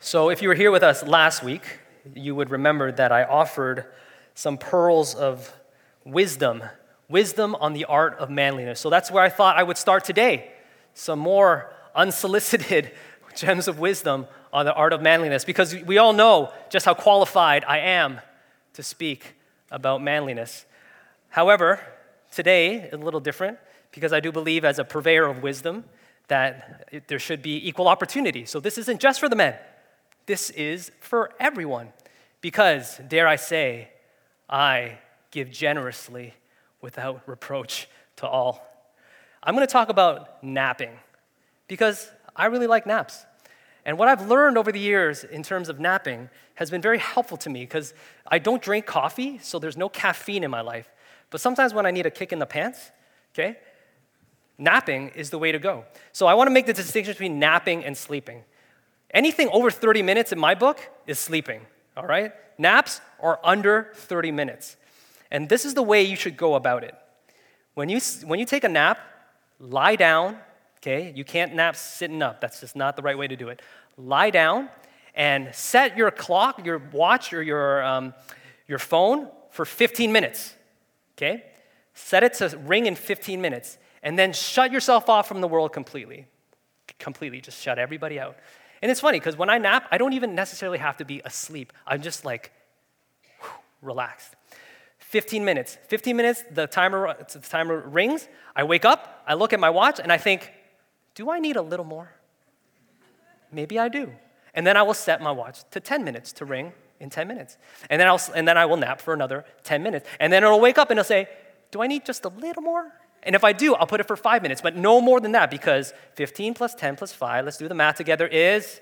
So, if you were here with us last week, you would remember that I offered some pearls of wisdom, wisdom on the art of manliness. So, that's where I thought I would start today. Some more unsolicited gems of wisdom on the art of manliness, because we all know just how qualified I am to speak about manliness. However, today, is a little different, because I do believe, as a purveyor of wisdom, that there should be equal opportunity. So, this isn't just for the men this is for everyone. Because, dare I say, I give generously without reproach to all. I'm going to talk about napping because I really like naps. And what I've learned over the years in terms of napping has been very helpful to me because I don't drink coffee, so there's no caffeine in my life. But sometimes when I need a kick in the pants, okay, napping is the way to go. So I want to make the distinction between napping and sleeping. Anything over 30 minutes in my book is sleeping, all right? Naps are under 30 minutes. And this is the way you should go about it. When you, when you take a nap, lie down, okay? You can't nap sitting up. That's just not the right way to do it. Lie down and set your clock, your watch, or your, um, your phone for 15 minutes, okay? Set it to ring in 15 minutes. And then shut yourself off from the world completely. Completely, just shut everybody out. And it's funny because when I nap, I don't even necessarily have to be asleep. I'm just like whew, relaxed. 15 minutes. 15 minutes, the timer, the timer rings. I wake up, I look at my watch, and I think, do I need a little more? Maybe I do. And then I will set my watch to 10 minutes to ring in 10 minutes. And then, I'll, and then I will nap for another 10 minutes. And then it'll wake up and it'll say, do I need just a little more? And if I do, I'll put it for five minutes, but no more than that because 15 plus 10 plus 5, let's do the math together, is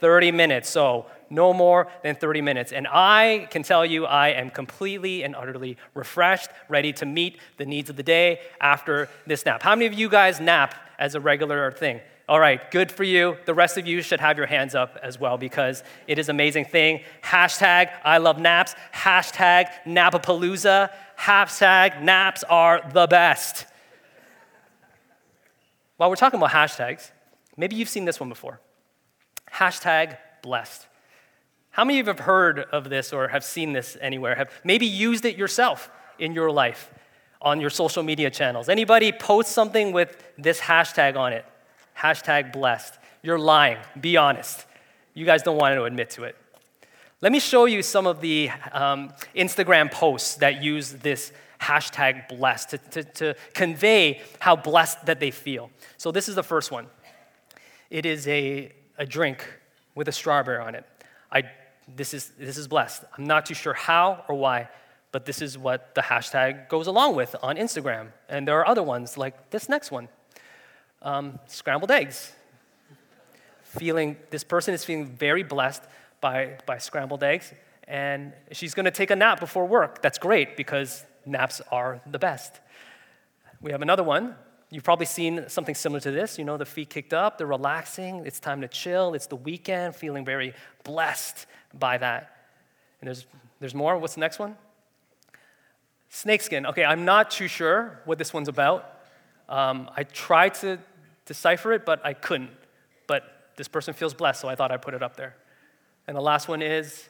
30 minutes. So no more than 30 minutes. And I can tell you, I am completely and utterly refreshed, ready to meet the needs of the day after this nap. How many of you guys nap as a regular thing? All right, good for you. The rest of you should have your hands up as well because it is amazing thing. Hashtag I love naps. Hashtag Napapalooza hashtag naps are the best. While we're talking about hashtags, maybe you've seen this one before. Hashtag blessed. How many of you have heard of this or have seen this anywhere? Have maybe used it yourself in your life on your social media channels? Anybody post something with this hashtag on it? Hashtag blessed. You're lying. Be honest. You guys don't want to admit to it. Let me show you some of the um, Instagram posts that use this hashtag blessed to, to, to convey how blessed that they feel. So, this is the first one. It is a, a drink with a strawberry on it. I, this, is, this is blessed. I'm not too sure how or why, but this is what the hashtag goes along with on Instagram. And there are other ones like this next one um, scrambled eggs. Feeling, this person is feeling very blessed by, by scrambled eggs, and she's gonna take a nap before work. That's great because naps are the best. We have another one. You've probably seen something similar to this. You know, the feet kicked up, they're relaxing, it's time to chill, it's the weekend, feeling very blessed by that. And there's, there's more. What's the next one? Snakeskin. Okay, I'm not too sure what this one's about. Um, I tried to decipher it, but I couldn't. But this person feels blessed, so I thought I'd put it up there. And the last one is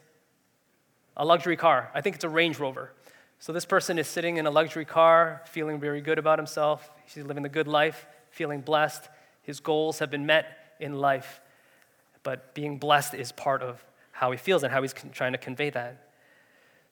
a luxury car. I think it's a Range Rover. So this person is sitting in a luxury car, feeling very good about himself. He's living the good life, feeling blessed. His goals have been met in life. But being blessed is part of how he feels and how he's trying to convey that.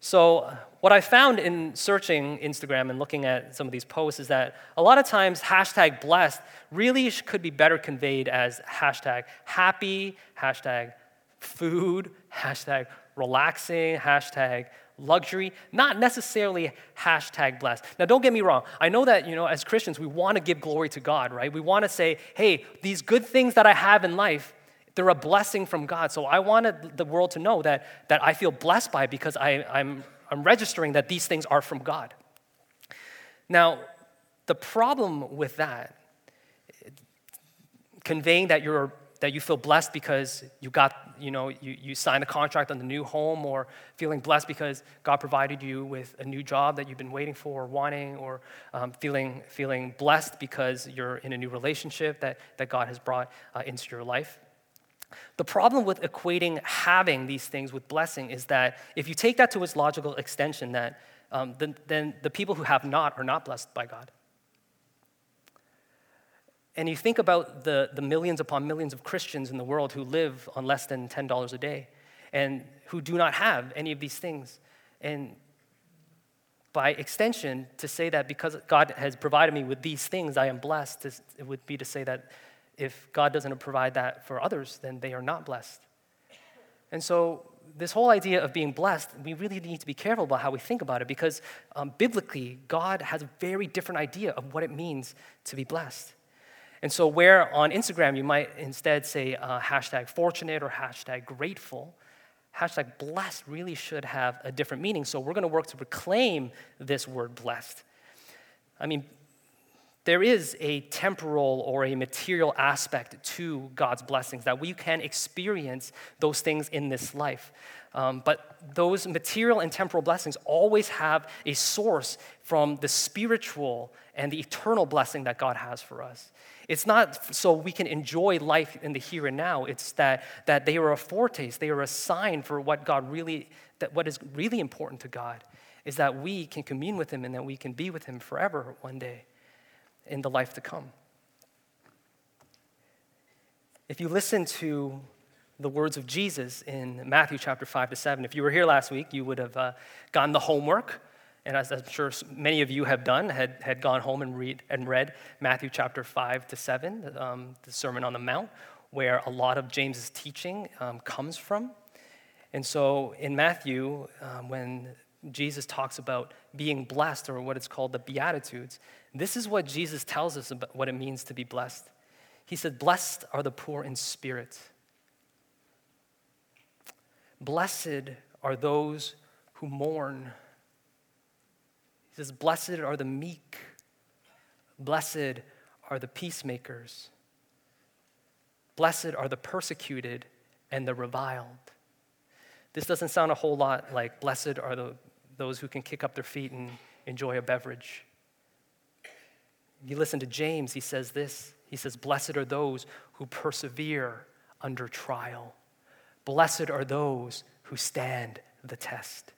So, what I found in searching Instagram and looking at some of these posts is that a lot of times hashtag blessed really could be better conveyed as hashtag happy, hashtag food, hashtag relaxing, hashtag luxury, not necessarily hashtag blessed. Now, don't get me wrong. I know that, you know, as Christians, we want to give glory to God, right? We want to say, hey, these good things that I have in life, they're a blessing from God. So I wanted the world to know that, that I feel blessed by because I, I'm, I'm registering that these things are from God. Now, the problem with that, conveying that you're that you feel blessed because you got, you know, you, you signed a contract on the new home, or feeling blessed because God provided you with a new job that you've been waiting for or wanting, or um, feeling, feeling blessed because you're in a new relationship that, that God has brought uh, into your life. The problem with equating having these things with blessing is that if you take that to its logical extension, that um, then, then the people who have not are not blessed by God. And you think about the, the millions upon millions of Christians in the world who live on less than $10 a day and who do not have any of these things. And by extension, to say that because God has provided me with these things, I am blessed, it would be to say that if God doesn't provide that for others, then they are not blessed. And so, this whole idea of being blessed, we really need to be careful about how we think about it because um, biblically, God has a very different idea of what it means to be blessed. And so, where on Instagram you might instead say uh, hashtag fortunate or hashtag grateful, hashtag blessed really should have a different meaning. So, we're going to work to reclaim this word blessed. I mean, there is a temporal or a material aspect to God's blessings that we can experience those things in this life. Um, but those material and temporal blessings always have a source from the spiritual and the eternal blessing that God has for us. It's not so we can enjoy life in the here and now. It's that, that they are a foretaste, they are a sign for what God really, that what is really important to God is that we can commune with Him and that we can be with Him forever one day in the life to come. If you listen to the words of Jesus in Matthew chapter 5 to 7, if you were here last week, you would have uh, gotten the homework and as I'm sure many of you have done, had, had gone home and, read, and read Matthew chapter 5 to 7, um, the Sermon on the Mount, where a lot of James's teaching um, comes from. And so in Matthew, um, when Jesus talks about being blessed, or what it's called the Beatitudes, this is what Jesus tells us about what it means to be blessed. He said, Blessed are the poor in spirit. Blessed are those who mourn he says, Blessed are the meek, blessed are the peacemakers, blessed are the persecuted and the reviled. This doesn't sound a whole lot like blessed are the, those who can kick up their feet and enjoy a beverage. You listen to James, he says this. He says, Blessed are those who persevere under trial. Blessed are those who stand the test.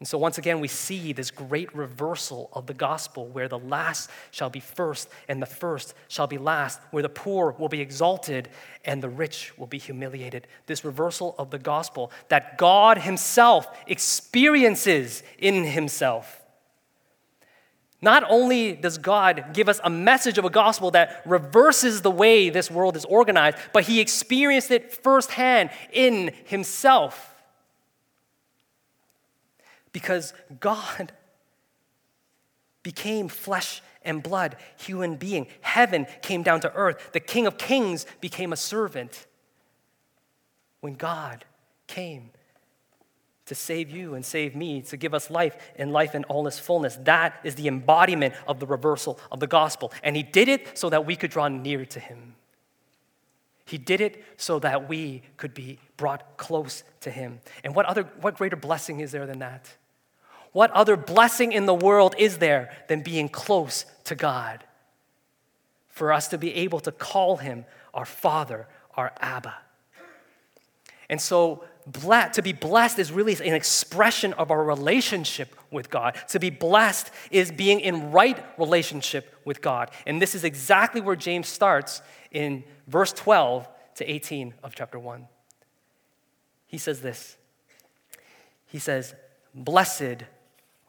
And so, once again, we see this great reversal of the gospel where the last shall be first and the first shall be last, where the poor will be exalted and the rich will be humiliated. This reversal of the gospel that God Himself experiences in Himself. Not only does God give us a message of a gospel that reverses the way this world is organized, but He experienced it firsthand in Himself because God became flesh and blood, human being. Heaven came down to earth. The King of Kings became a servant. When God came to save you and save me, to give us life and life in all its fullness, that is the embodiment of the reversal of the gospel. And He did it so that we could draw near to Him. He did it so that we could be brought close to Him. And what, other, what greater blessing is there than that? What other blessing in the world is there than being close to God? For us to be able to call Him our Father, our Abba. And so, to be blessed is really an expression of our relationship with God. To be blessed is being in right relationship with God. And this is exactly where James starts in verse 12 to 18 of chapter 1. He says this He says, Blessed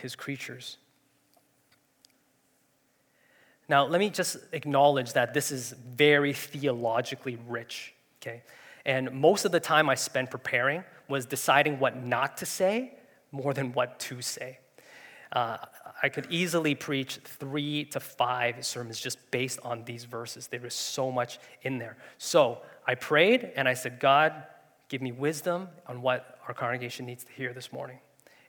his creatures. Now, let me just acknowledge that this is very theologically rich, okay? And most of the time I spent preparing was deciding what not to say more than what to say. Uh, I could easily preach three to five sermons just based on these verses. There is so much in there. So I prayed and I said, God, give me wisdom on what our congregation needs to hear this morning.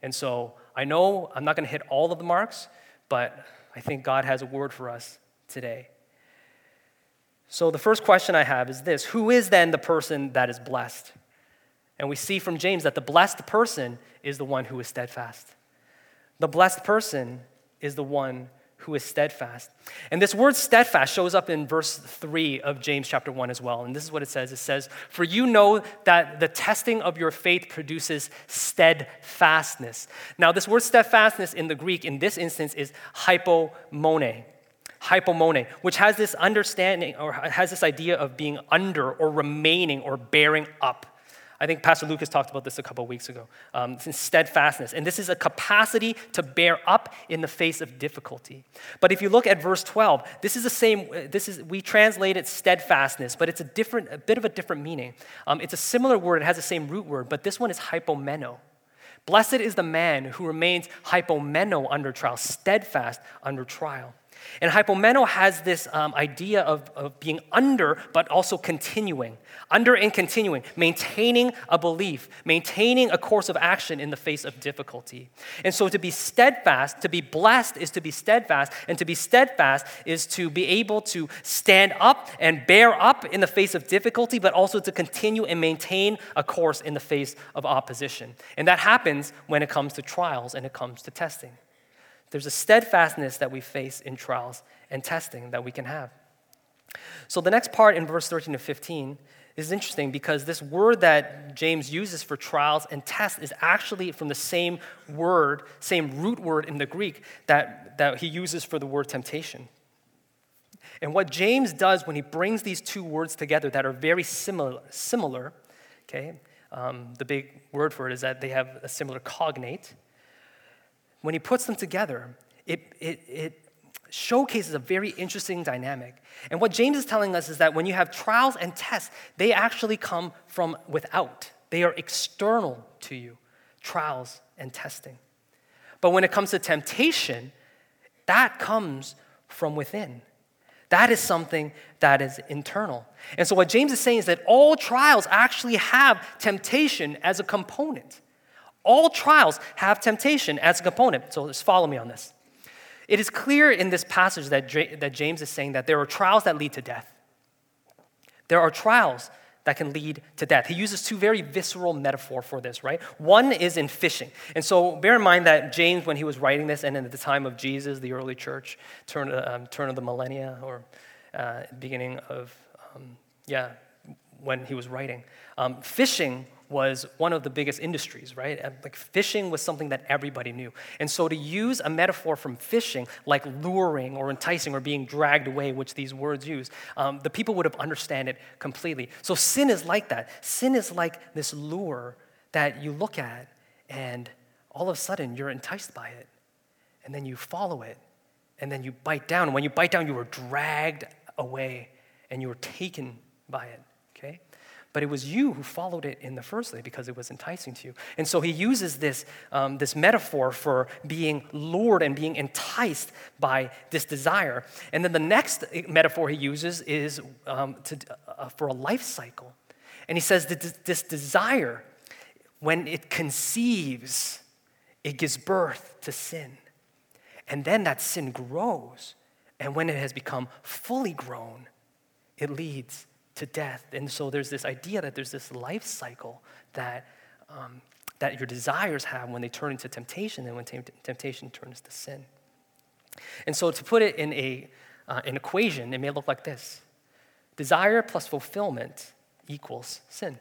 And so I know I'm not going to hit all of the marks, but I think God has a word for us today. So the first question I have is this Who is then the person that is blessed? And we see from James that the blessed person is the one who is steadfast. The blessed person is the one who is steadfast. And this word steadfast shows up in verse 3 of James chapter 1 as well. And this is what it says it says, For you know that the testing of your faith produces steadfastness. Now, this word steadfastness in the Greek in this instance is hypomone. Hypomone, which has this understanding or has this idea of being under or remaining or bearing up. I think Pastor Lucas talked about this a couple weeks ago. Um, steadfastness. And this is a capacity to bear up in the face of difficulty. But if you look at verse 12, this is the same, this is, we translate it steadfastness, but it's a different, a bit of a different meaning. Um, it's a similar word, it has the same root word, but this one is hypomeno. Blessed is the man who remains hypomeno under trial, steadfast under trial. And hypomeno has this um, idea of, of being under, but also continuing. Under and continuing, maintaining a belief, maintaining a course of action in the face of difficulty. And so to be steadfast, to be blessed is to be steadfast, and to be steadfast is to be able to stand up and bear up in the face of difficulty, but also to continue and maintain a course in the face of opposition. And that happens when it comes to trials and it comes to testing. There's a steadfastness that we face in trials and testing that we can have. So the next part in verse 13 to 15 is interesting because this word that James uses for trials and tests is actually from the same word, same root word in the Greek that, that he uses for the word temptation. And what James does when he brings these two words together that are very similar, similar okay, um, the big word for it is that they have a similar cognate when he puts them together, it, it, it showcases a very interesting dynamic. And what James is telling us is that when you have trials and tests, they actually come from without, they are external to you trials and testing. But when it comes to temptation, that comes from within. That is something that is internal. And so, what James is saying is that all trials actually have temptation as a component. All trials have temptation as a component. So just follow me on this. It is clear in this passage that, that James is saying that there are trials that lead to death. There are trials that can lead to death. He uses two very visceral metaphor for this, right? One is in fishing. And so bear in mind that James, when he was writing this, and at the time of Jesus, the early church, turn, um, turn of the millennia, or uh, beginning of, um, yeah, when he was writing, um, fishing was one of the biggest industries, right? Like fishing was something that everybody knew. And so to use a metaphor from fishing, like luring or enticing or being dragged away, which these words use, um, the people would have understand it completely. So sin is like that. Sin is like this lure that you look at and all of a sudden you're enticed by it. And then you follow it. And then you bite down. And when you bite down, you are dragged away and you are taken by it. But it was you who followed it in the first place because it was enticing to you. And so he uses this, um, this metaphor for being lured and being enticed by this desire. And then the next metaphor he uses is um, to, uh, for a life cycle. And he says that this desire, when it conceives, it gives birth to sin. And then that sin grows. And when it has become fully grown, it leads to death. And so there's this idea that there's this life cycle that, um, that your desires have when they turn into temptation and when t- temptation turns to sin. And so to put it in a, uh, an equation, it may look like this desire plus fulfillment equals sin.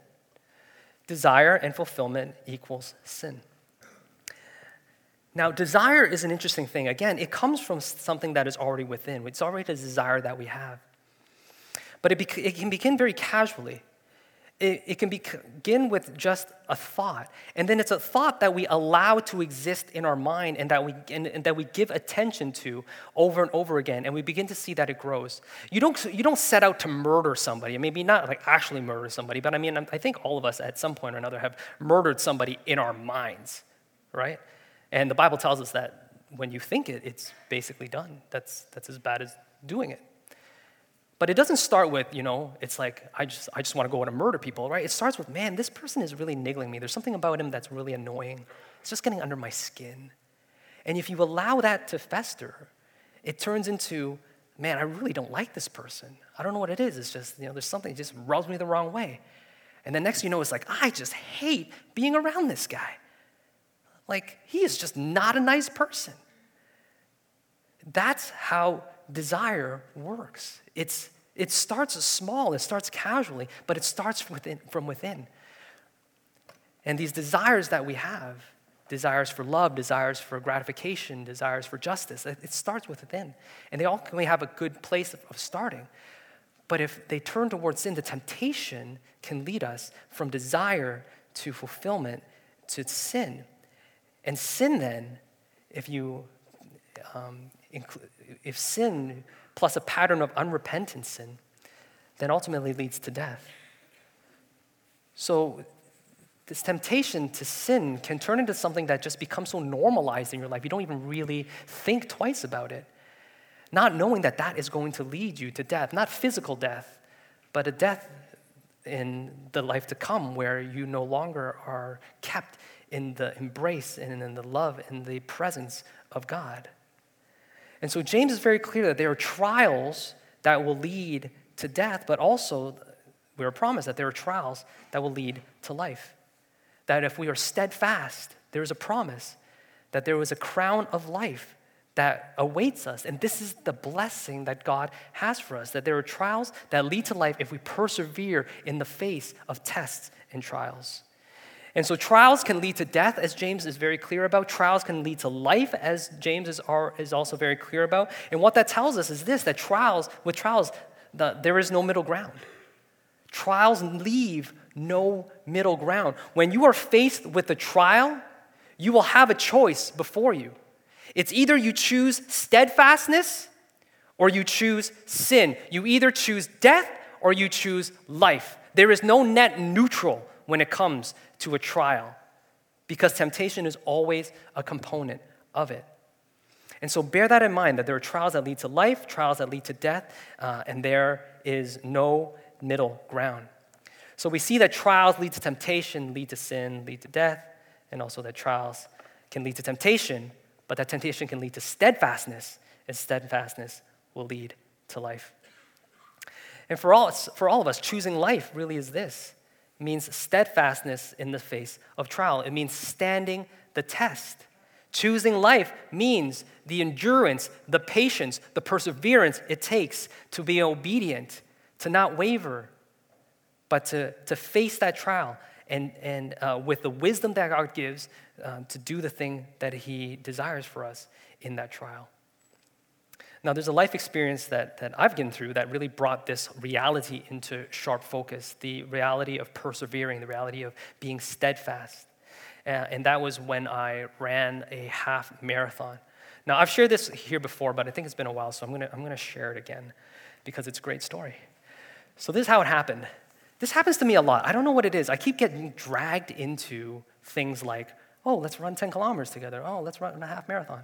Desire and fulfillment equals sin. Now, desire is an interesting thing. Again, it comes from something that is already within. It's already a desire that we have. But it, bec- it can begin very casually. it, it, can begin with just a thought. And then it's a thought that we allow to exist in our mind and that we, and, and, that we give attention to over and over again. And we begin to see that it grows. You don't, you don't set out to murder somebody, maybe not like actually murder somebody, but I mean, I think all of us at some point or another have murdered somebody in our minds, right? And the Bible tells us that when you think it, it's basically done. That's, that's as bad as doing it. But it doesn't start with, you know, it's like, I just, I just want to go out and murder people, right? It starts with, man, this person is really niggling me. There's something about him that's really annoying. It's just getting under my skin. And if you allow that to fester, it turns into, man, I really don't like this person. I don't know what it is. It's just, you know, there's something that just rubs me the wrong way. And the next thing you know, it's like, I just hate being around this guy. Like, he is just not a nice person. That's how desire works. It's, it starts small, it starts casually, but it starts within, from within. And these desires that we have, desires for love, desires for gratification, desires for justice, it, it starts within. And they all can have a good place of, of starting. But if they turn towards sin, the temptation can lead us from desire to fulfillment to sin. And sin, then, if you um, if sin plus a pattern of unrepentant sin, then ultimately leads to death. So, this temptation to sin can turn into something that just becomes so normalized in your life, you don't even really think twice about it. Not knowing that that is going to lead you to death, not physical death, but a death in the life to come where you no longer are kept in the embrace and in the love and the presence of God. And so James is very clear that there are trials that will lead to death, but also we are promised that there are trials that will lead to life. That if we are steadfast, there is a promise that there was a crown of life that awaits us. And this is the blessing that God has for us that there are trials that lead to life if we persevere in the face of tests and trials. And so trials can lead to death, as James is very clear about. Trials can lead to life, as James is, are, is also very clear about. And what that tells us is this that trials, with trials, the, there is no middle ground. Trials leave no middle ground. When you are faced with a trial, you will have a choice before you. It's either you choose steadfastness or you choose sin. You either choose death or you choose life. There is no net neutral when it comes to a trial because temptation is always a component of it. And so bear that in mind that there are trials that lead to life, trials that lead to death, uh, and there is no middle ground. So we see that trials lead to temptation, lead to sin, lead to death, and also that trials can lead to temptation, but that temptation can lead to steadfastness, and steadfastness will lead to life. And for all, for all of us, choosing life really is this means steadfastness in the face of trial. It means standing the test. Choosing life means the endurance, the patience, the perseverance it takes to be obedient, to not waver, but to, to face that trial and, and uh, with the wisdom that God gives um, to do the thing that He desires for us in that trial. Now, there's a life experience that, that I've been through that really brought this reality into sharp focus the reality of persevering, the reality of being steadfast. Uh, and that was when I ran a half marathon. Now, I've shared this here before, but I think it's been a while, so I'm to I'm to share it again because it's a great story. So, this is how it happened. This happens to me a lot. I don't know what it is. I keep getting dragged into things like, oh, let's run 10 kilometers together. Oh, let's run a half marathon.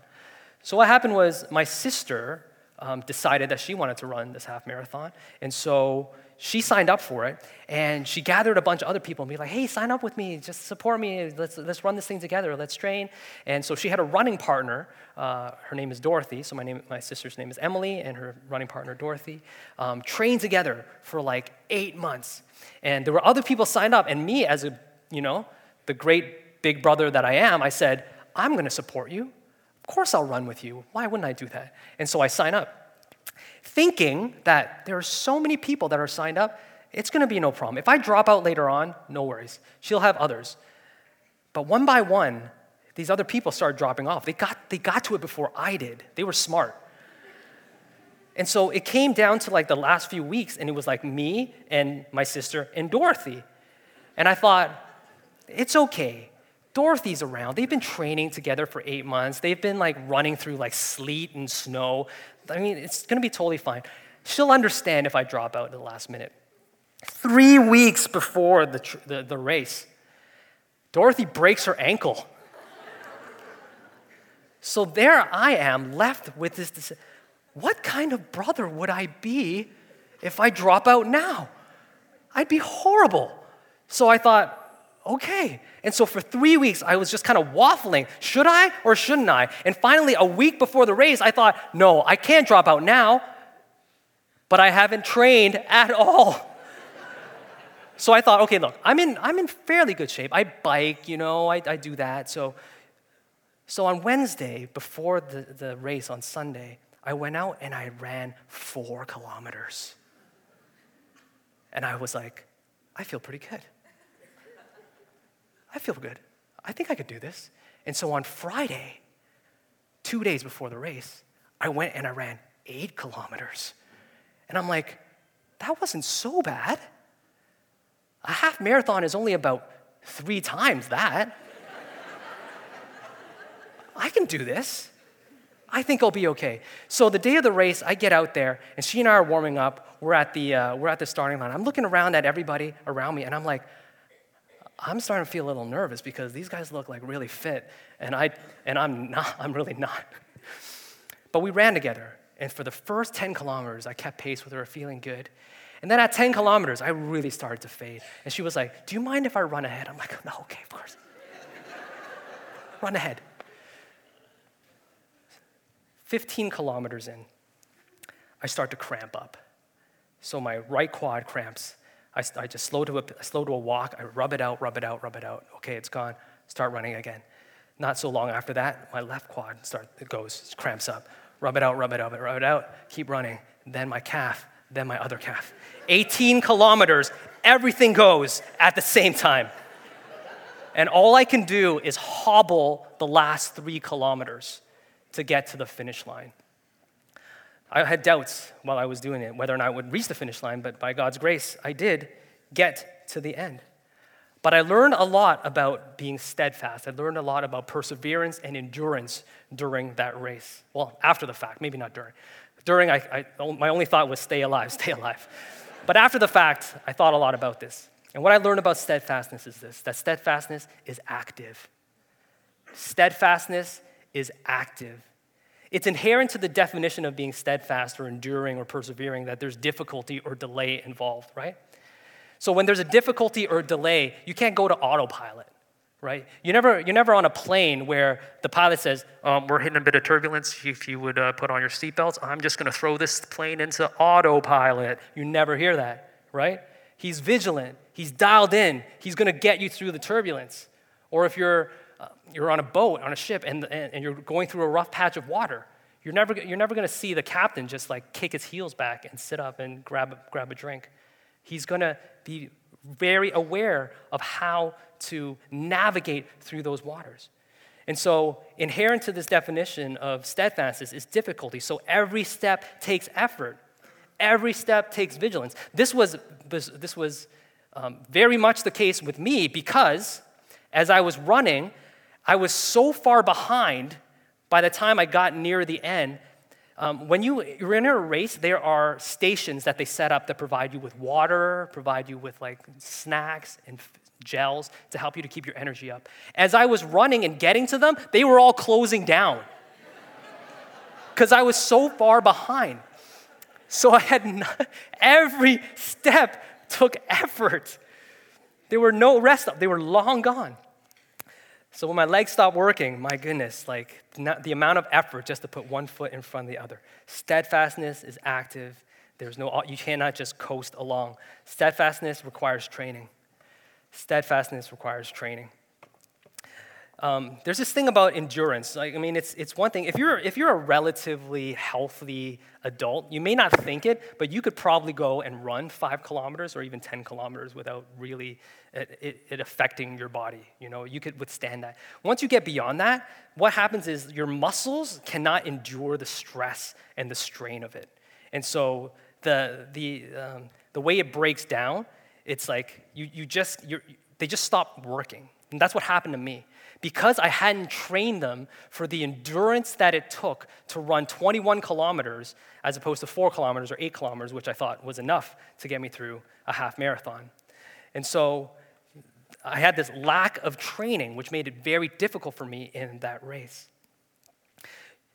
So what happened was my sister um, decided that she wanted to run this half marathon, and so she signed up for it, and she gathered a bunch of other people and be like, "Hey, sign up with me, just support me. Let's let's run this thing together. Let's train." And so she had a running partner. Uh, her name is Dorothy. So my name, my sister's name is Emily, and her running partner Dorothy. Um, trained together for like eight months, and there were other people signed up, and me as a you know the great big brother that I am, I said, "I'm going to support you." Of course, I'll run with you. Why wouldn't I do that? And so I sign up, thinking that there are so many people that are signed up, it's going to be no problem. If I drop out later on, no worries. She'll have others. But one by one, these other people started dropping off. They got, they got to it before I did. They were smart. And so it came down to like the last few weeks, and it was like me and my sister and Dorothy. And I thought, it's okay. Dorothy's around. They've been training together for eight months. They've been like running through like sleet and snow. I mean, it's gonna be totally fine. She'll understand if I drop out at the last minute. Three weeks before the, tr- the, the race, Dorothy breaks her ankle. so there I am left with this, this what kind of brother would I be if I drop out now? I'd be horrible. So I thought, okay. And so for three weeks, I was just kind of waffling. Should I or shouldn't I? And finally, a week before the race, I thought, no, I can't drop out now, but I haven't trained at all. so I thought, okay, look, I'm in, I'm in fairly good shape. I bike, you know, I, I do that. So, so on Wednesday, before the, the race on Sunday, I went out and I ran four kilometers. And I was like, I feel pretty good. I feel good. I think I could do this. And so on Friday, two days before the race, I went and I ran eight kilometers. And I'm like, that wasn't so bad. A half marathon is only about three times that. I can do this. I think I'll be okay. So the day of the race, I get out there, and she and I are warming up. We're at the, uh, we're at the starting line. I'm looking around at everybody around me, and I'm like, I'm starting to feel a little nervous because these guys look like really fit, and, I, and I'm not, I'm really not. But we ran together, and for the first 10 kilometers, I kept pace with her, feeling good. And then at 10 kilometers, I really started to fade. And she was like, Do you mind if I run ahead? I'm like, No, okay, of course. run ahead. 15 kilometers in, I start to cramp up. So my right quad cramps. I, I just slow to, a, slow to a walk. I rub it out, rub it out, rub it out. Okay, it's gone. Start running again. Not so long after that, my left quad start, it goes, it cramps up. Rub it out, rub it out, rub it out. Keep running. Then my calf, then my other calf. 18 kilometers, everything goes at the same time. And all I can do is hobble the last three kilometers to get to the finish line. I had doubts while I was doing it whether or not I would reach the finish line, but by God's grace, I did get to the end. But I learned a lot about being steadfast. I learned a lot about perseverance and endurance during that race. Well, after the fact, maybe not during. During, I, I, my only thought was stay alive, stay alive. But after the fact, I thought a lot about this. And what I learned about steadfastness is this that steadfastness is active. Steadfastness is active. It's inherent to the definition of being steadfast or enduring or persevering that there's difficulty or delay involved, right? So when there's a difficulty or delay, you can't go to autopilot, right? You never, you're never on a plane where the pilot says, um, "We're hitting a bit of turbulence. If you would uh, put on your seatbelts, I'm just going to throw this plane into autopilot." You never hear that, right? He's vigilant. He's dialed in. He's going to get you through the turbulence. Or if you're uh, you're on a boat, on a ship, and, and, and, you're going through a rough patch of water. You're never, you're never going to see the captain just like kick his heels back and sit up and grab, grab a drink. He's going to be very aware of how to navigate through those waters. And so, inherent to this definition of steadfastness is difficulty. So, every step takes effort, every step takes vigilance. This was, this was um, very much the case with me because as I was running, I was so far behind by the time I got near the end. Um, when you, you're in a race, there are stations that they set up that provide you with water, provide you with like snacks and gels to help you to keep your energy up. As I was running and getting to them, they were all closing down because I was so far behind. So I had not, every step took effort. There were no rest they were long gone. So when my legs stopped working, my goodness, like the amount of effort just to put one foot in front of the other. Steadfastness is active. There's no, you cannot just coast along. Steadfastness requires training. Steadfastness requires training. Um, there's this thing about endurance. Like, I mean, it's, it's one thing. If you're, if you're a relatively healthy adult, you may not think it, but you could probably go and run five kilometers or even 10 kilometers without really it, it, it affecting your body. You know, you could withstand that. Once you get beyond that, what happens is your muscles cannot endure the stress and the strain of it. And so the, the, um, the way it breaks down, it's like you, you just, you're, they just stop working. And that's what happened to me. Because I hadn't trained them for the endurance that it took to run 21 kilometers as opposed to four kilometers or eight kilometers, which I thought was enough to get me through a half marathon. And so I had this lack of training, which made it very difficult for me in that race.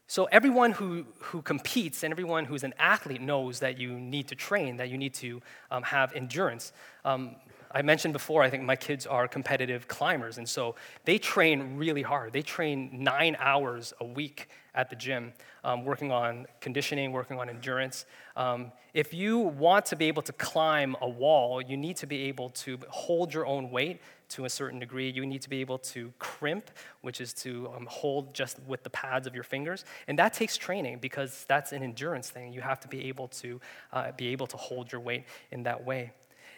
So, everyone who, who competes and everyone who's an athlete knows that you need to train, that you need to um, have endurance. Um, I mentioned before, I think my kids are competitive climbers, and so they train really hard. They train nine hours a week at the gym, um, working on conditioning, working on endurance. Um, if you want to be able to climb a wall, you need to be able to hold your own weight to a certain degree. You need to be able to crimp, which is to um, hold just with the pads of your fingers, and that takes training because that's an endurance thing. You have to be able to uh, be able to hold your weight in that way.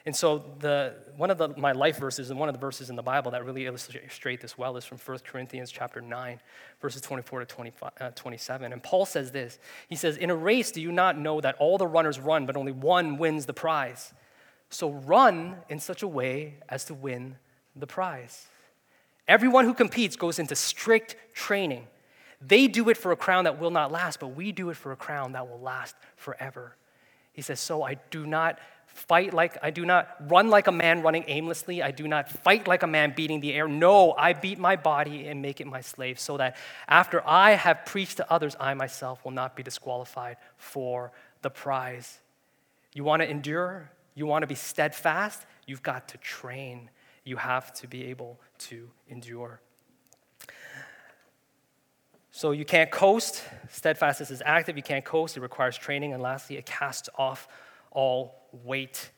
And so, the, one of the, my life verses and one of the verses in the Bible that really illustrate this well is from 1 Corinthians chapter 9, verses 24 to 25, uh, 27. And Paul says this He says, In a race, do you not know that all the runners run, but only one wins the prize? So run in such a way as to win the prize. Everyone who competes goes into strict training. They do it for a crown that will not last, but we do it for a crown that will last forever. He says, So I do not fight like I do not run like a man running aimlessly. I do not fight like a man beating the air. No, I beat my body and make it my slave, so that after I have preached to others, I myself will not be disqualified for the prize. You want to endure? You want to be steadfast? You've got to train. You have to be able to endure. So you can't coast. Steadfastness is active. You can't coast. It requires training. And lastly, it casts off all weight.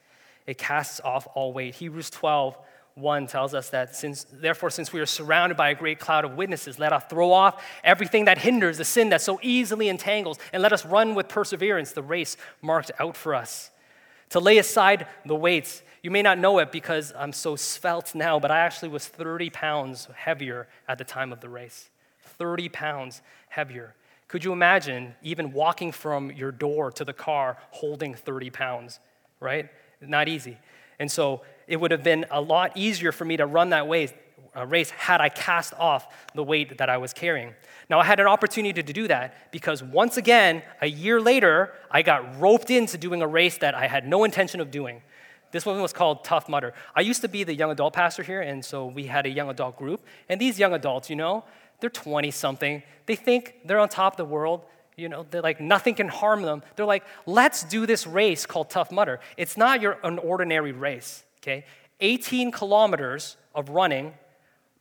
It casts off all weight. Hebrews 12, 1 tells us that since therefore since we are surrounded by a great cloud of witnesses let us throw off everything that hinders the sin that so easily entangles and let us run with perseverance the race marked out for us to lay aside the weights you may not know it because i'm so svelte now but i actually was 30 pounds heavier at the time of the race 30 pounds heavier could you imagine even walking from your door to the car holding 30 pounds, right? Not easy. And so it would have been a lot easier for me to run that way, uh, race had I cast off the weight that I was carrying. Now, I had an opportunity to do that because once again, a year later, I got roped into doing a race that I had no intention of doing. This one was called Tough Mudder. I used to be the young adult pastor here, and so we had a young adult group. And these young adults, you know, they're 20 something. They think they're on top of the world. You know, they're like, nothing can harm them. They're like, let's do this race called Tough Mudder. It's not your, an ordinary race, okay? 18 kilometers of running,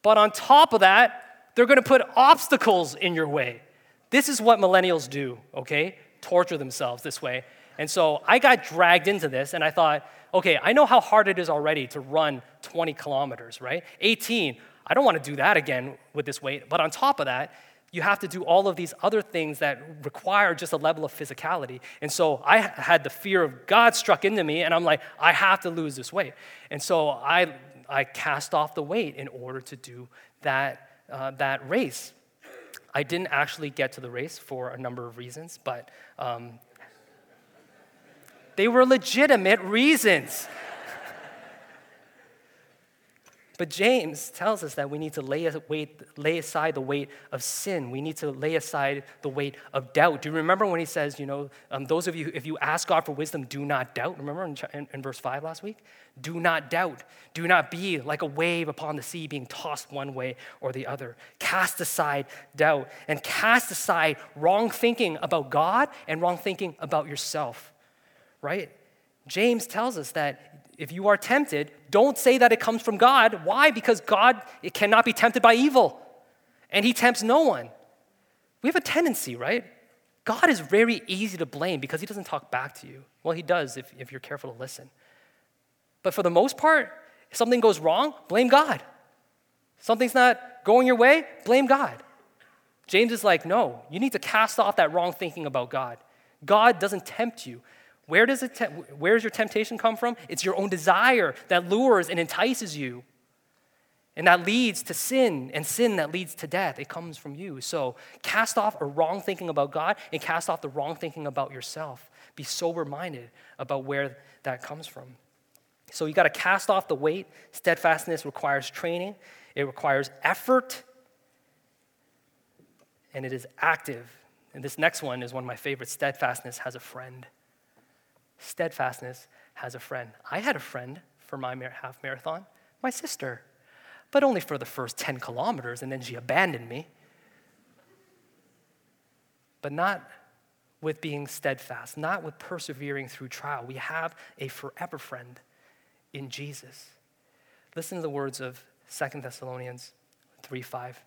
but on top of that, they're gonna put obstacles in your way. This is what millennials do, okay? Torture themselves this way. And so I got dragged into this, and I thought, okay, I know how hard it is already to run 20 kilometers, right? 18, I don't want to do that again with this weight. But on top of that, you have to do all of these other things that require just a level of physicality. And so I had the fear of God struck into me, and I'm like, I have to lose this weight. And so I, I cast off the weight in order to do that, uh, that race. I didn't actually get to the race for a number of reasons, but um, they were legitimate reasons. But James tells us that we need to lay, weight, lay aside the weight of sin. We need to lay aside the weight of doubt. Do you remember when he says, you know, um, those of you, if you ask God for wisdom, do not doubt? Remember in, in, in verse 5 last week? Do not doubt. Do not be like a wave upon the sea being tossed one way or the other. Cast aside doubt and cast aside wrong thinking about God and wrong thinking about yourself, right? James tells us that if you are tempted, don't say that it comes from God. Why? Because God it cannot be tempted by evil, and He tempts no one. We have a tendency, right? God is very easy to blame because He doesn't talk back to you. Well, He does if, if you're careful to listen. But for the most part, if something goes wrong, blame God. Something's not going your way, blame God. James is like, no, you need to cast off that wrong thinking about God. God doesn't tempt you. Where does, it te- where does your temptation come from? It's your own desire that lures and entices you. And that leads to sin, and sin that leads to death. It comes from you. So cast off a wrong thinking about God and cast off the wrong thinking about yourself. Be sober minded about where that comes from. So you got to cast off the weight. Steadfastness requires training, it requires effort, and it is active. And this next one is one of my favorites steadfastness has a friend. Steadfastness has a friend. I had a friend for my half marathon, my sister, but only for the first 10 kilometers, and then she abandoned me. But not with being steadfast, not with persevering through trial. We have a forever friend in Jesus. Listen to the words of 2 Thessalonians 3 5.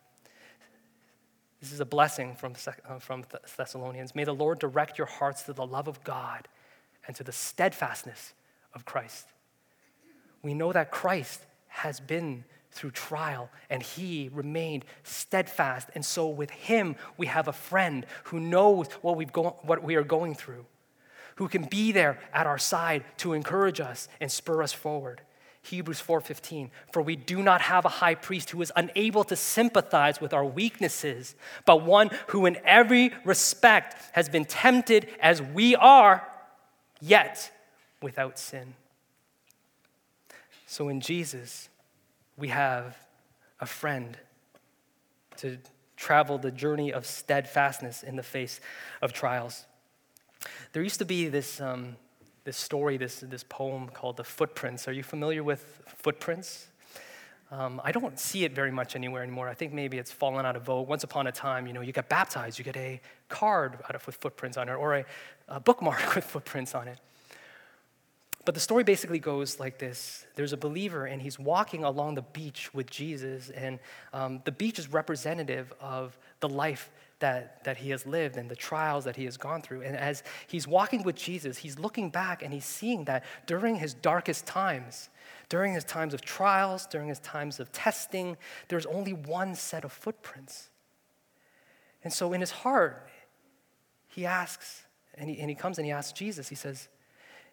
This is a blessing from, uh, from Thessalonians. May the Lord direct your hearts to the love of God and to the steadfastness of Christ. We know that Christ has been through trial and he remained steadfast. And so, with him, we have a friend who knows what, we've go- what we are going through, who can be there at our side to encourage us and spur us forward. Hebrews 4:15 For we do not have a high priest who is unable to sympathize with our weaknesses but one who in every respect has been tempted as we are yet without sin. So in Jesus we have a friend to travel the journey of steadfastness in the face of trials. There used to be this um, this story, this, this poem called The Footprints. Are you familiar with footprints? Um, I don't see it very much anywhere anymore. I think maybe it's fallen out of vogue. Once upon a time, you know, you get baptized, you get a card of, with footprints on it, or a, a bookmark with footprints on it. But the story basically goes like this there's a believer, and he's walking along the beach with Jesus, and um, the beach is representative of the life that, that he has lived and the trials that he has gone through. And as he's walking with Jesus, he's looking back and he's seeing that during his darkest times, during his times of trials, during his times of testing, there's only one set of footprints. And so in his heart, he asks, and he, and he comes and he asks Jesus, he says,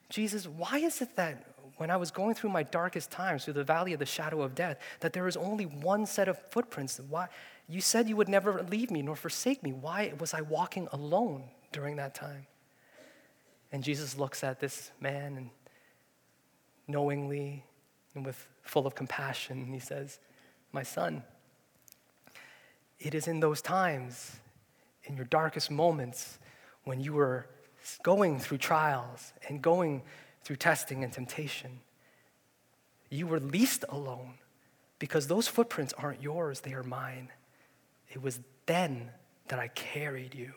Jesus, why is it that when I was going through my darkest times, through the valley of the shadow of death, that there is only one set of footprints? Why? You said you would never leave me nor forsake me. Why was I walking alone during that time? And Jesus looks at this man and knowingly and with full of compassion, and he says, My son, it is in those times, in your darkest moments, when you were going through trials and going through testing and temptation, you were least alone because those footprints aren't yours, they are mine. It was then that I carried you.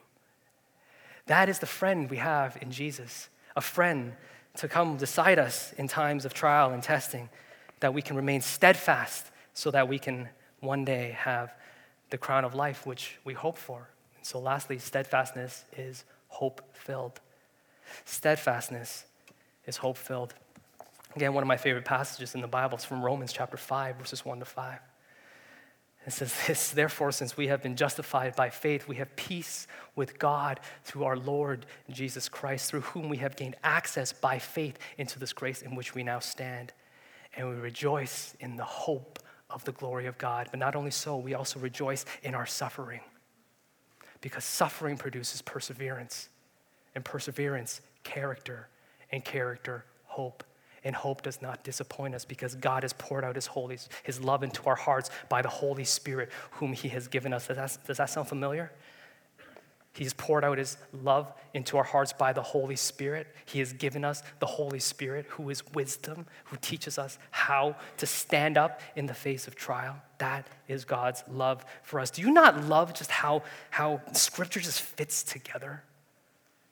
That is the friend we have in Jesus, a friend to come beside us in times of trial and testing, that we can remain steadfast so that we can one day have the crown of life which we hope for. And so, lastly, steadfastness is hope filled. Steadfastness is hope filled. Again, one of my favorite passages in the Bible is from Romans chapter 5, verses 1 to 5. It says this, therefore, since we have been justified by faith, we have peace with God through our Lord Jesus Christ, through whom we have gained access by faith into this grace in which we now stand. And we rejoice in the hope of the glory of God. But not only so, we also rejoice in our suffering. Because suffering produces perseverance, and perseverance, character, and character, hope and hope does not disappoint us because God has poured out His holy, His love into our hearts by the Holy Spirit, whom He has given us. Does that, does that sound familiar? He's poured out His love into our hearts by the Holy Spirit. He has given us the Holy Spirit, who is wisdom, who teaches us how to stand up in the face of trial. That is God's love for us. Do you not love just how, how Scripture just fits together?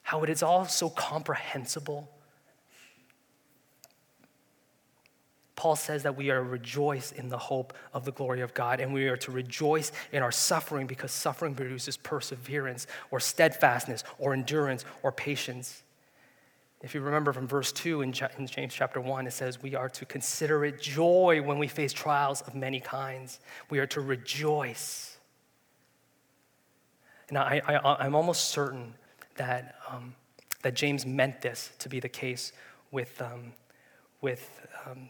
How it is all so comprehensible? Paul says that we are to rejoice in the hope of the glory of God, and we are to rejoice in our suffering because suffering produces perseverance or steadfastness or endurance or patience. If you remember from verse 2 in, James chapter 1, it says, We are to consider it joy when we face trials of many kinds. We are to rejoice. Now, I, I, am almost certain that, um, that James meant this to be the case with, um, with um,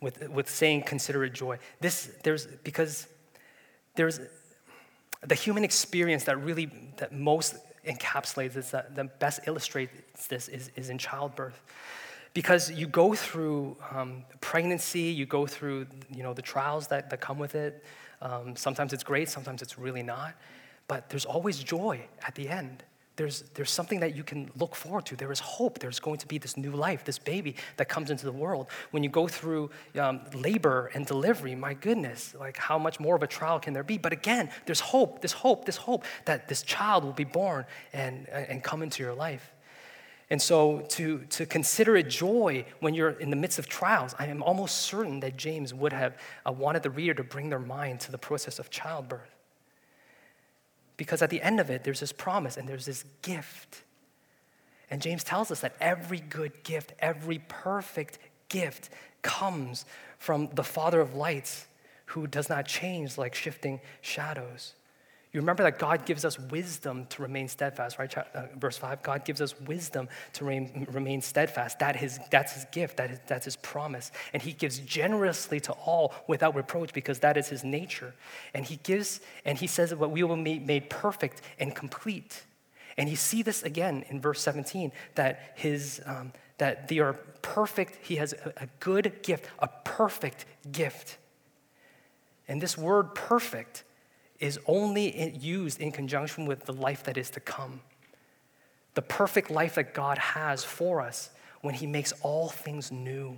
with, with saying consider it joy. This, there's, because there's the human experience that really, that most encapsulates this, that, that best illustrates this is, is in childbirth. because you go through um, pregnancy, you go through you know, the trials that, that come with it. Um, sometimes it's great, sometimes it's really not. But there's always joy at the end. There's, there's something that you can look forward to. There is hope. There's going to be this new life, this baby that comes into the world. When you go through um, labor and delivery, my goodness, like how much more of a trial can there be? But again, there's hope, this hope, this hope that this child will be born and, and come into your life. And so to, to consider it joy when you're in the midst of trials, I am almost certain that James would have uh, wanted the reader to bring their mind to the process of childbirth. Because at the end of it, there's this promise and there's this gift. And James tells us that every good gift, every perfect gift comes from the Father of lights who does not change like shifting shadows. You remember that God gives us wisdom to remain steadfast, right? Uh, verse 5 God gives us wisdom to remain, steadfast. That his, that's his gift, that is, that's his promise. And he gives generously to all without reproach because that is his nature. And he gives, and he says that we will be made perfect and complete. And you see this again in verse 17 that his. Um, that they are perfect. He has a good gift, a perfect gift. And this word perfect is only used in conjunction with the life that is to come. The perfect life that God has for us when He makes all things new,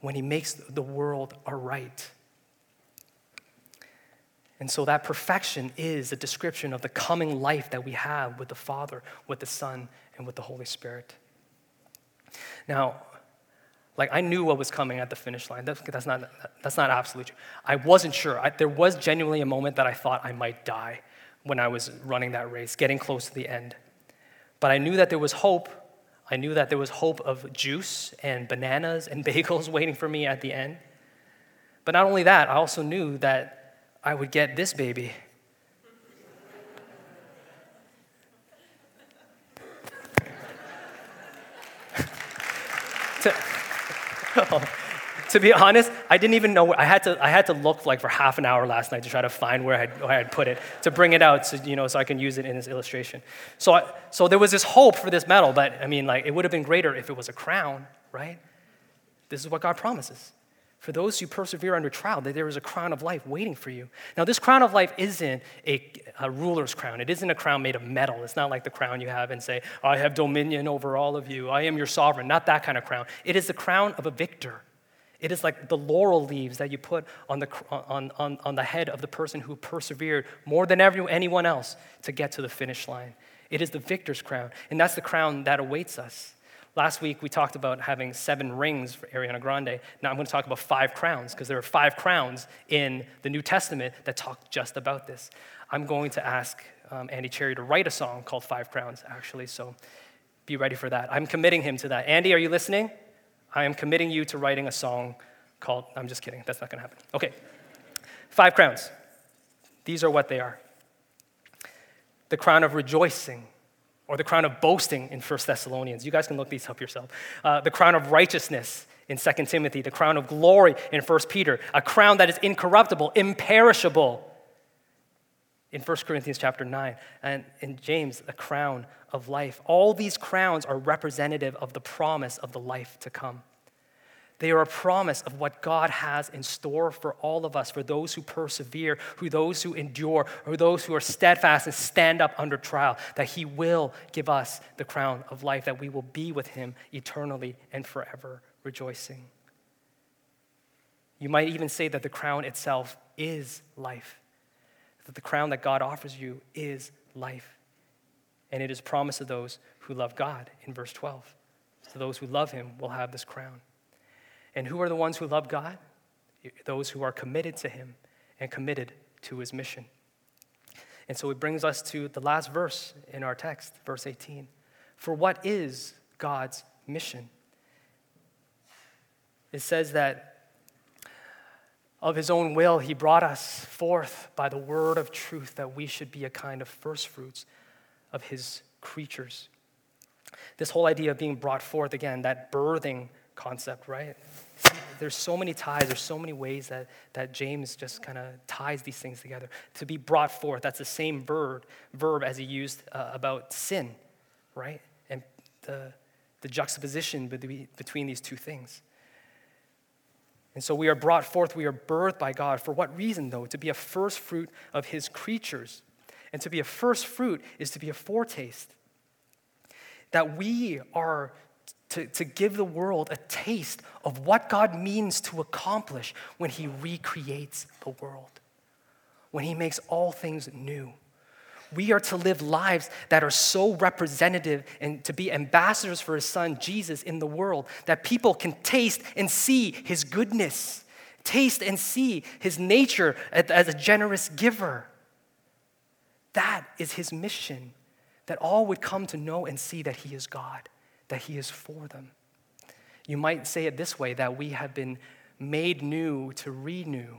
when He makes the world aright. And so that perfection is a description of the coming life that we have with the Father, with the Son, and with the Holy Spirit. Now, like I knew what was coming at the finish line. That's, that's not, that's not absolute true. I wasn't sure. I, there was genuinely a moment that I thought I might die when I was running that race, getting close to the end. But I knew that there was hope. I knew that there was hope of juice and bananas and bagels waiting for me at the end. But not only that, I also knew that I would get this baby. to be honest, I didn't even know. I had to. I had to look like for half an hour last night to try to find where I had, where I had put it to bring it out, so you know, so I can use it in this illustration. So, I, so there was this hope for this medal, but I mean, like, it would have been greater if it was a crown, right? This is what God promises. For those who persevere under trial, that there is a crown of life waiting for you. Now, this crown of life isn't a, a, ruler's crown. It isn't a crown made of metal. It's not like the crown you have and say, I have dominion over all of you. I am your sovereign. Not that kind of crown. It is the crown of a victor. It is like the laurel leaves that you put on the, on, on, on the head of the person who persevered more than every, anyone else to get to the finish line. It is the victor's crown, and that's the crown that awaits us. Last week, we talked about having seven rings for Ariana Grande. Now I'm going to talk about five crowns because there are five crowns in the New Testament that talk just about this. I'm going to ask um, Andy Cherry to write a song called Five Crowns, actually, so be ready for that. I'm committing him to that. Andy, are you listening? I am committing you to writing a song called, I'm just kidding, that's not going to happen. Okay, five crowns. These are what they are the crown of rejoicing or the crown of boasting in 1 Thessalonians. You guys can look these up yourself. Uh, the crown of righteousness in 2 Timothy, the crown of glory in 1 Peter, a crown that is incorruptible, imperishable in 1 Corinthians chapter 9, and in James, a crown of life. All these crowns are representative of the promise of the life to come. They are a promise of what God has in store for all of us, for those who persevere, for those who endure, or those who are steadfast and stand up under trial, that He will give us the crown of life, that we will be with Him eternally and forever, rejoicing. You might even say that the crown itself is life, that the crown that God offers you is life. And it is promised to those who love God in verse 12. So those who love Him will have this crown. And who are the ones who love God? Those who are committed to Him and committed to His mission. And so it brings us to the last verse in our text, verse 18. For what is God's mission? It says that of his own will, he brought us forth by the word of truth that we should be a kind of first fruits of his creatures. This whole idea of being brought forth, again, that birthing concept, right? There's so many ties, there's so many ways that, that James just kind of ties these things together. To be brought forth, that's the same verb, verb as he used uh, about sin, right? And the, the juxtaposition between these two things. And so we are brought forth, we are birthed by God. For what reason, though? To be a first fruit of his creatures. And to be a first fruit is to be a foretaste. That we are to, to give the world a taste of what God means to accomplish when he recreates the world, when he makes all things new. We are to live lives that are so representative and to be ambassadors for his son, Jesus, in the world, that people can taste and see his goodness, taste and see his nature as a generous giver. That is his mission, that all would come to know and see that he is God, that he is for them. You might say it this way that we have been made new to renew.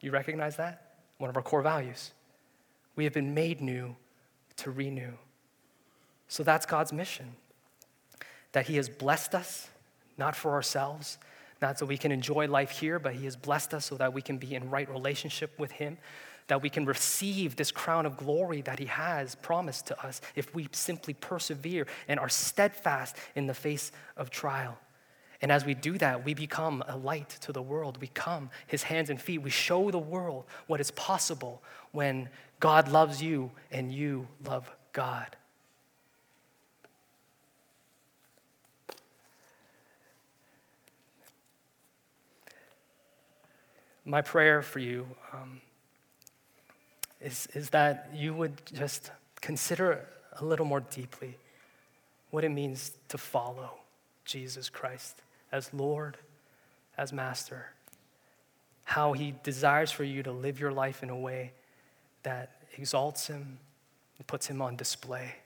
You recognize that? One of our core values. We have been made new to renew. So that's God's mission. That He has blessed us, not for ourselves, not so we can enjoy life here, but He has blessed us so that we can be in right relationship with Him, that we can receive this crown of glory that He has promised to us if we simply persevere and are steadfast in the face of trial. And as we do that, we become a light to the world. We come his hands and feet. We show the world what is possible when God loves you and you love God. My prayer for you um, is, is that you would just consider a little more deeply what it means to follow Jesus Christ as Lord, as Master. How he desires for you to live your life in a way that exalts him and puts him on display.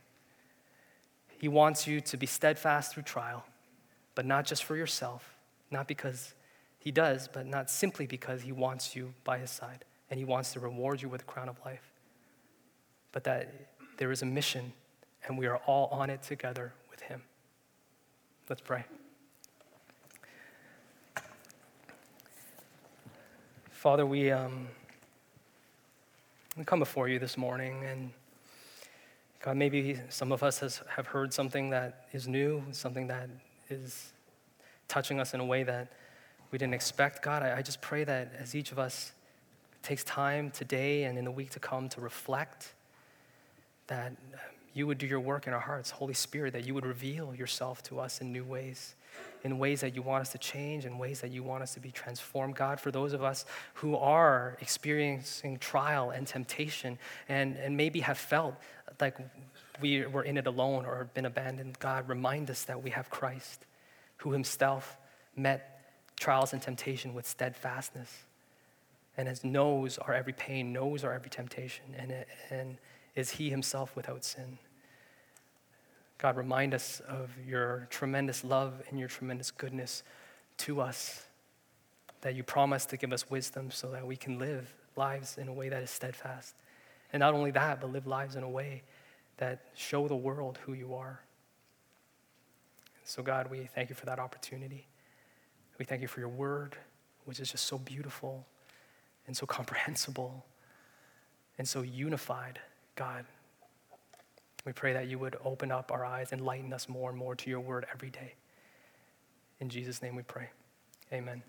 He wants you to be steadfast through trial, but not just for yourself, not because he does, but not simply because he wants you by his side and he wants to reward you with a crown of life, but that there is a mission and we are all on it together with him. Let's pray. Father, we, um, we come before you this morning, and God, maybe some of us has, have heard something that is new, something that is touching us in a way that we didn't expect. God, I, I just pray that as each of us takes time today and in the week to come to reflect, that um, you would do your work in our hearts, Holy Spirit, that you would reveal yourself to us in new ways in ways that you want us to change, in ways that you want us to be transformed. God, for those of us who are experiencing trial and temptation and, and maybe have felt like we were in it alone or been abandoned, God, remind us that we have Christ who himself met trials and temptation with steadfastness and as knows our every pain, knows our every temptation, and, and is he himself without sin. God, remind us of your tremendous love and your tremendous goodness to us, that you promise to give us wisdom so that we can live lives in a way that is steadfast. And not only that, but live lives in a way that show the world who you are. So, God, we thank you for that opportunity. We thank you for your word, which is just so beautiful and so comprehensible and so unified, God. We pray that you would open up our eyes, enlighten us more and more to your word every day. In Jesus' name we pray. Amen.